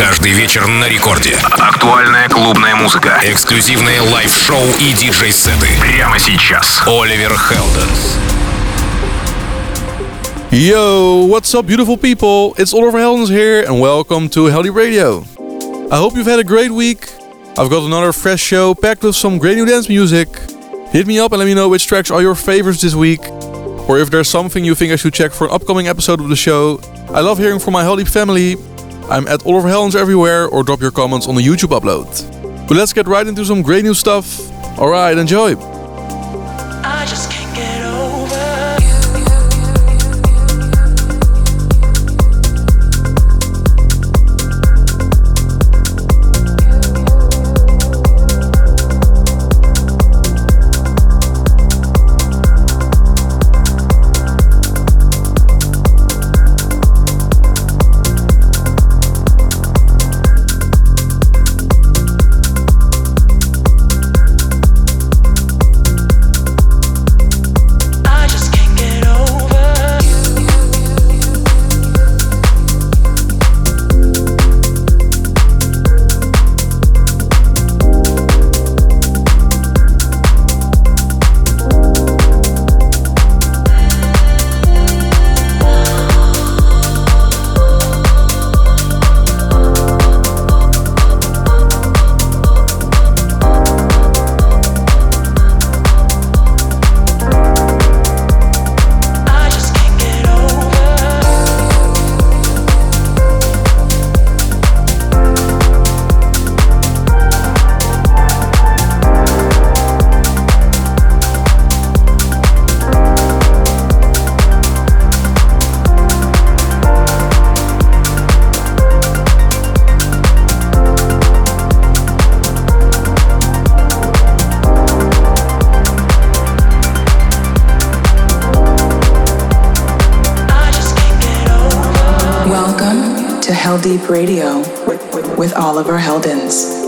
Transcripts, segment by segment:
Каждый вечер на рекорде. Актуальная клубная музыка. Эксклюзивные лайв-шоу и диджей-сеты. Прямо сейчас. Оливер Хелденс. Yo, what's up, beautiful people? It's Oliver Heldens here, and welcome to Heldeep Radio. I hope you've had a great week. I've got another fresh show packed with some great new dance music. Hit me up and let me know which tracks are your favorites this week, or if there's something you think I should check for an upcoming episode of the show. I love hearing from my Heldeep family, I'm at Oliver Heldens everywhere, or drop your comments on the YouTube upload. But let's get right into some great new stuff. Alright, enjoy! Deep Radio with Oliver Heldens.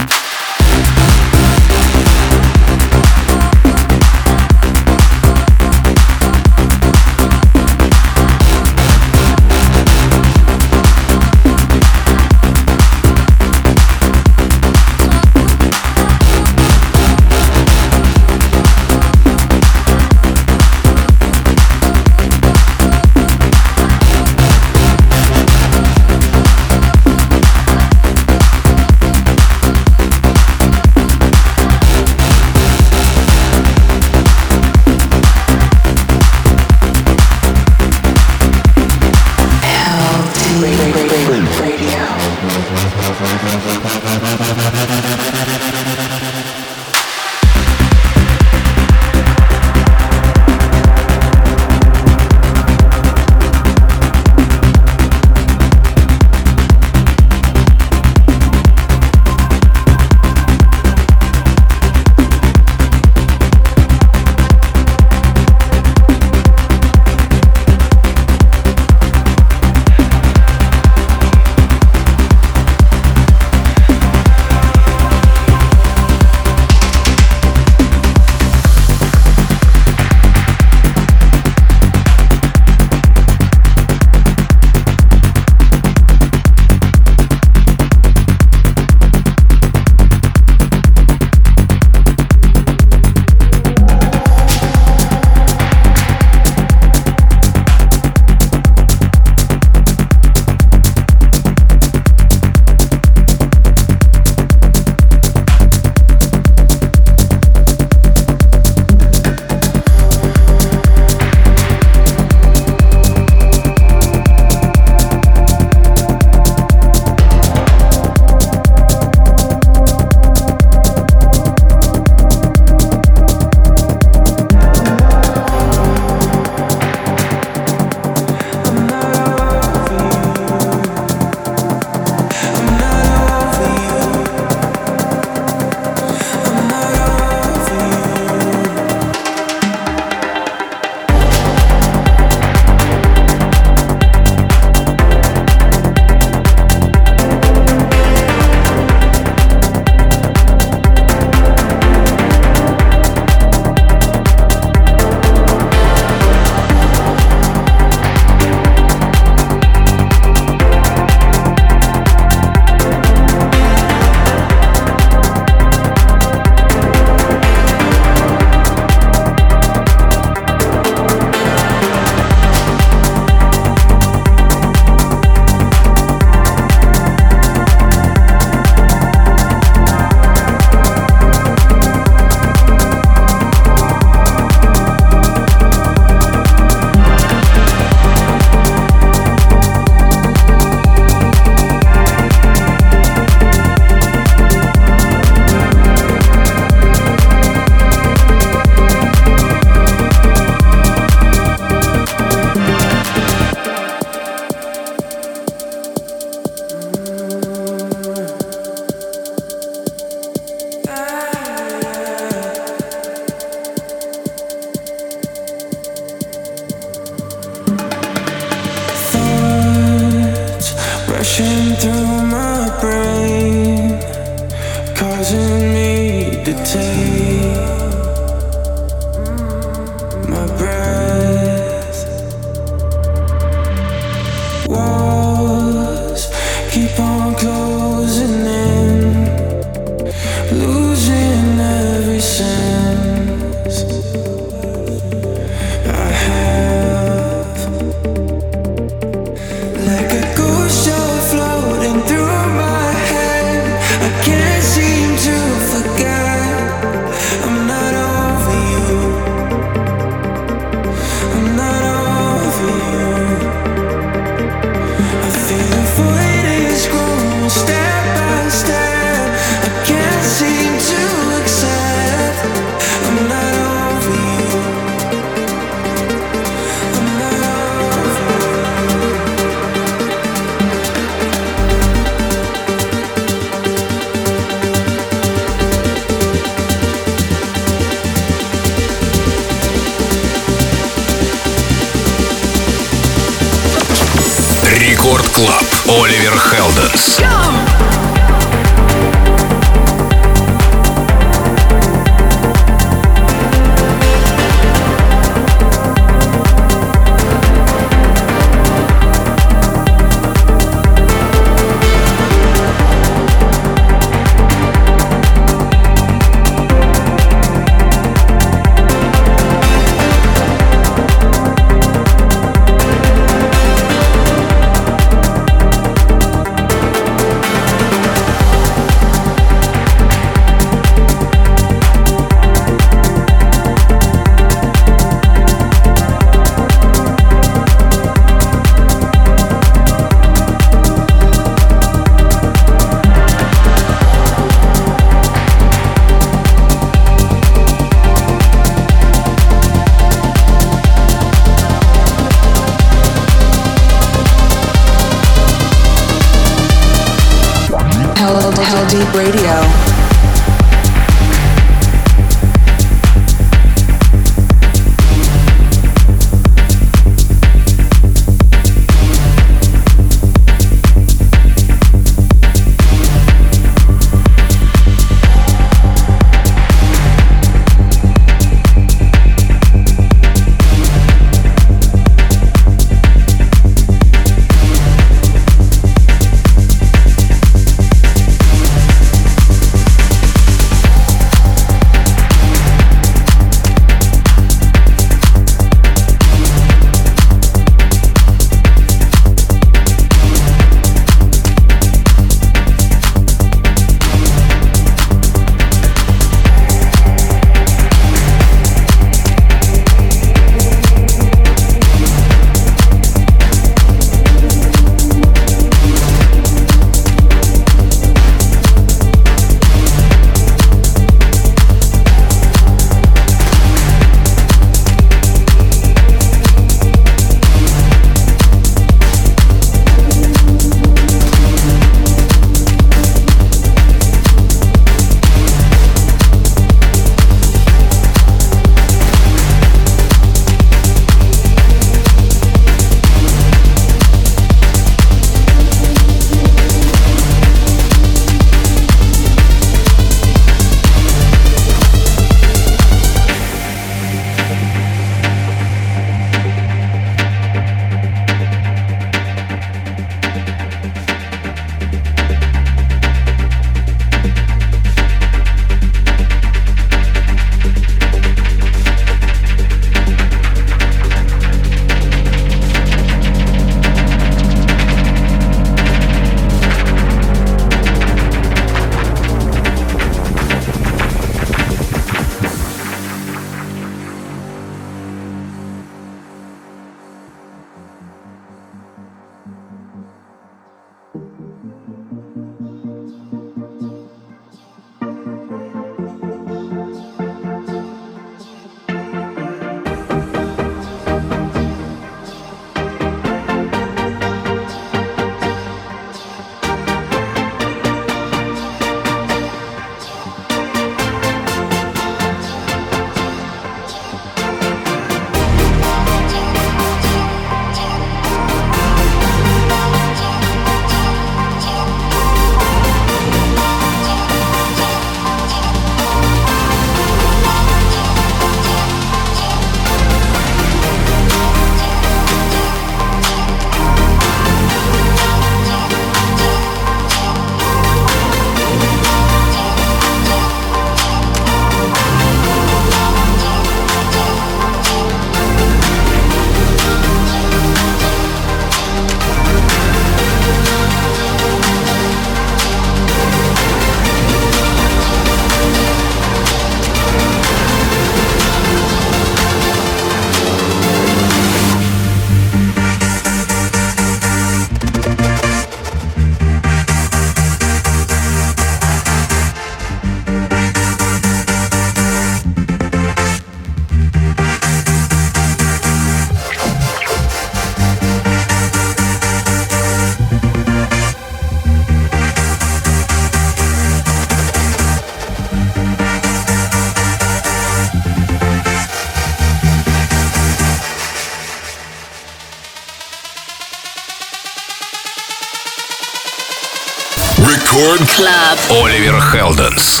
Record Club. Оливер Хелденс.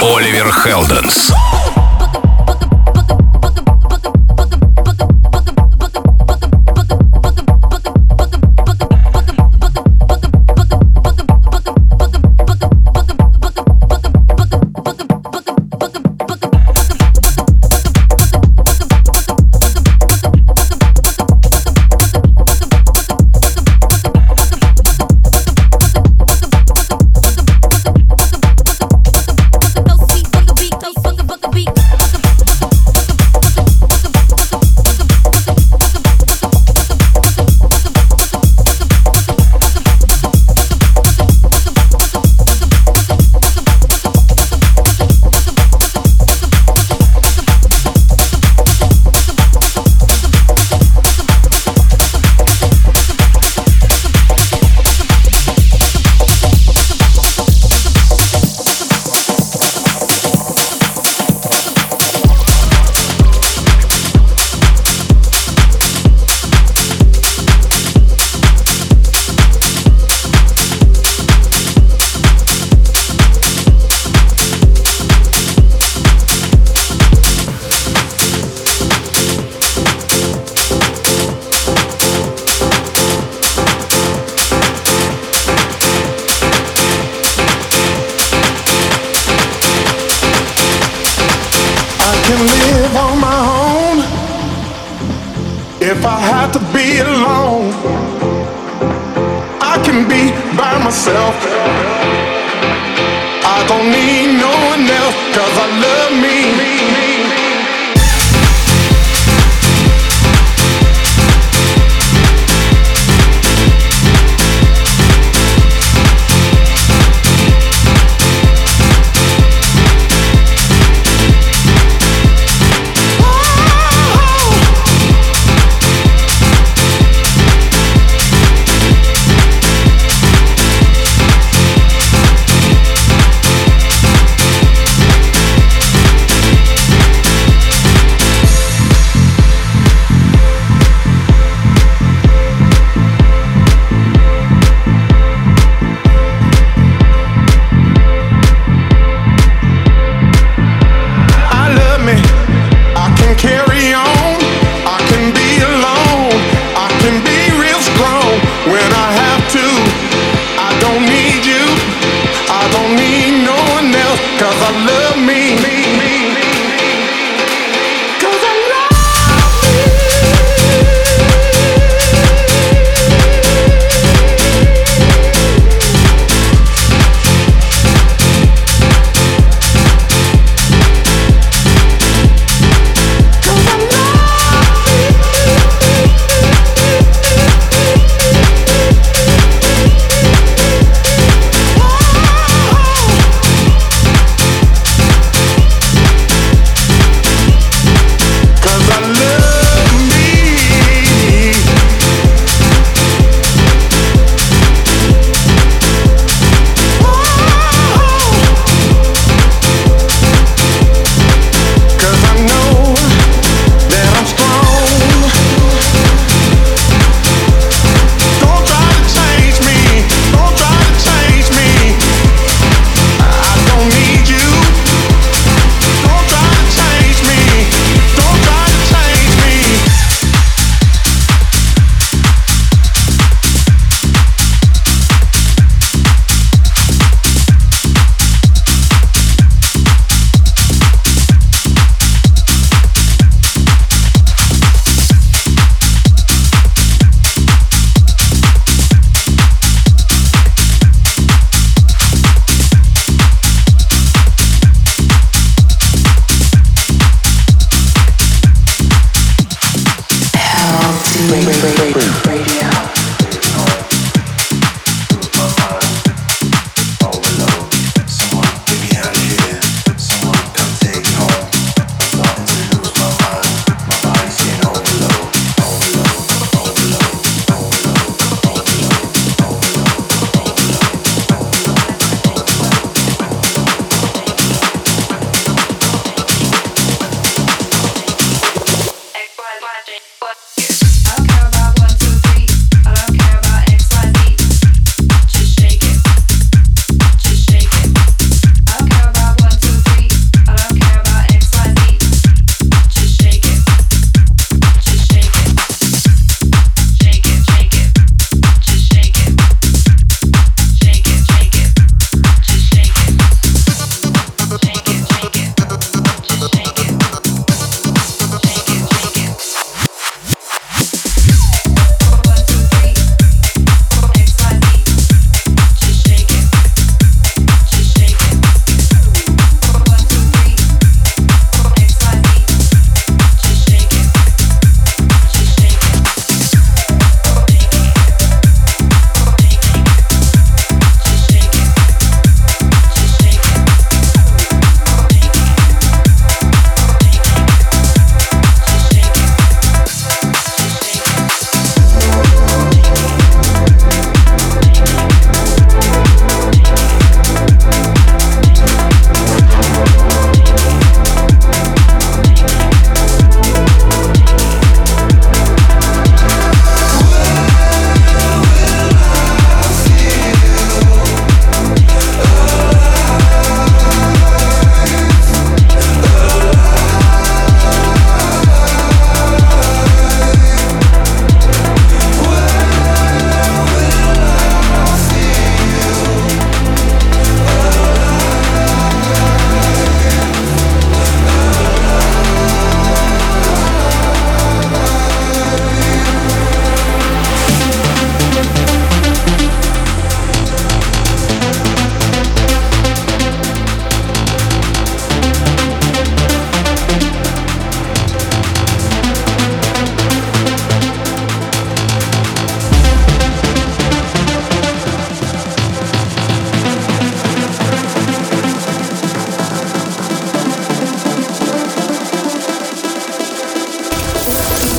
Оливер Хелденс. can live on my own if I have to be alone. I can be by myself. I don't need no one else, cause I love me.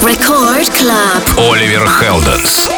Record Club. Оливер Хелденс.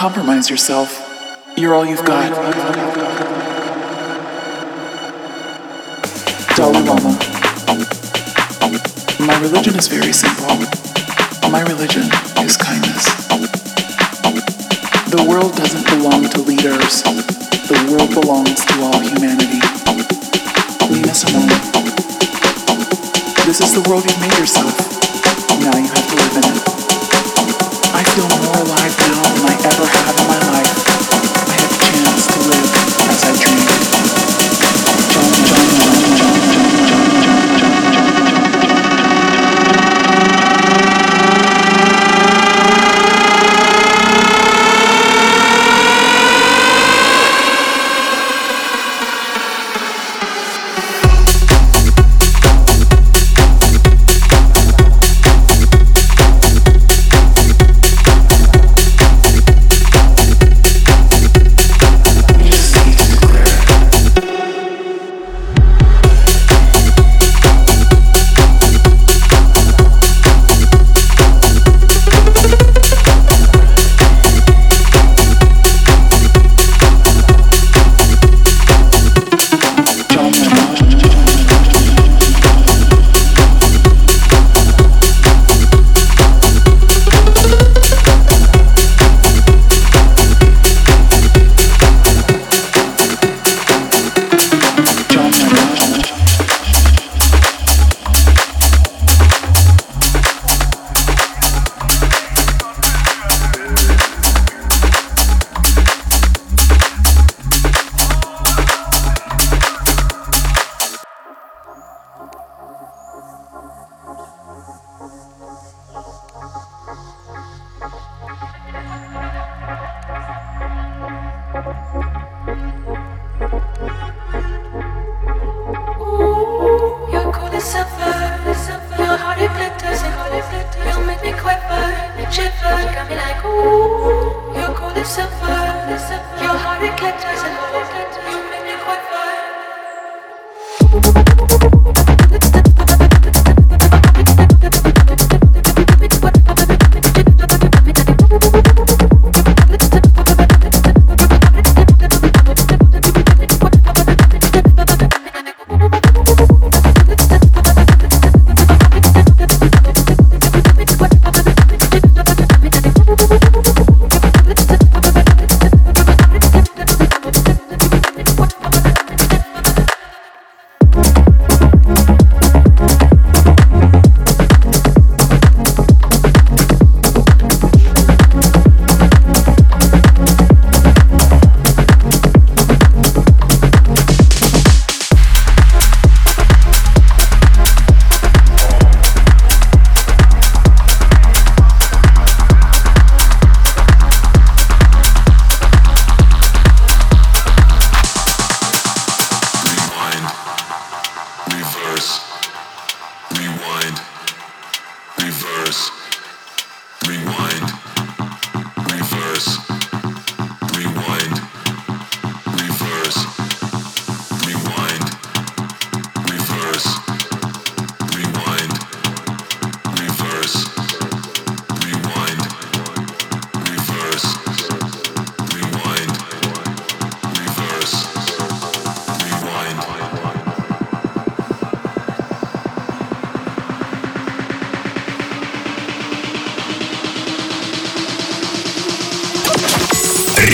Compromise yourself. You're all you've got. Dalai Lama. My religion is very simple. My religion is kindness. The world doesn't belong to leaders. The world belongs to all humanity. Nina Simone. This is the world you've made yourself. Now you have to live in it. Now than I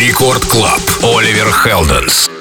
Рекорд Клаб. Оливер Хелденс.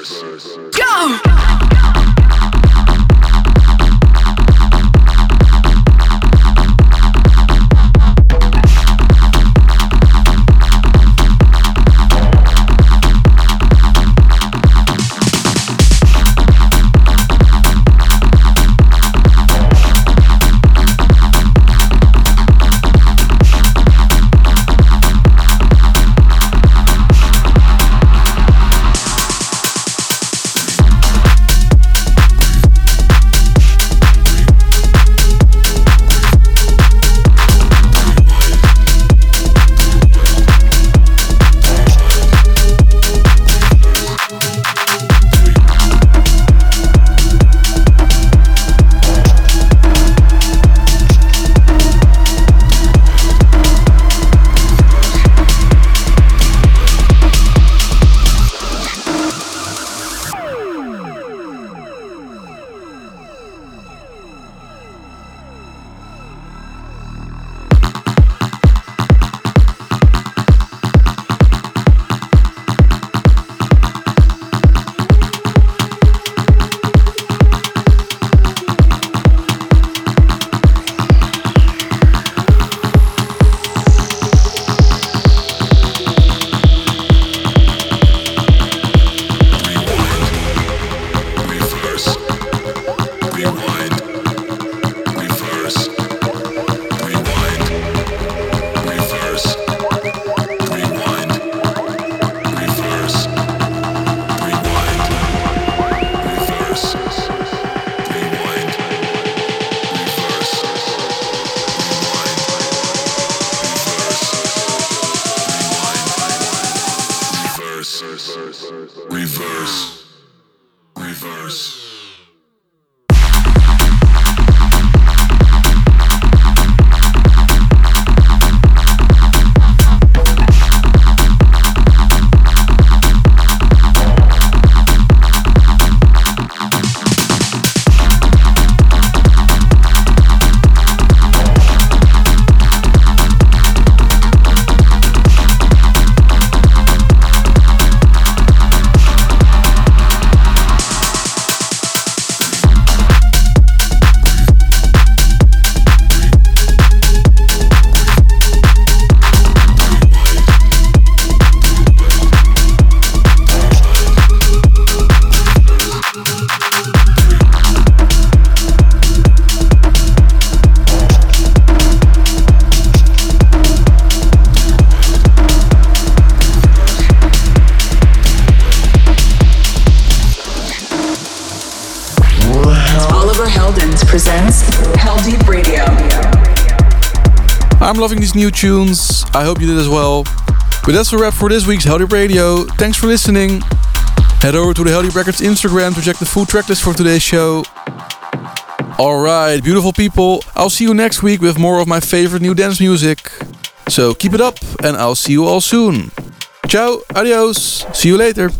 New tunes. I hope you did as well. But that's a wrap for this week's Heldeep Radio. Thanks for listening. Head over to the Heldeep Records Instagram to check the full tracklist for today's show. Alright, beautiful people. I'll see you next week with more of my favorite new dance music. So keep it up, and I'll see you all soon. Ciao, adios, see you later.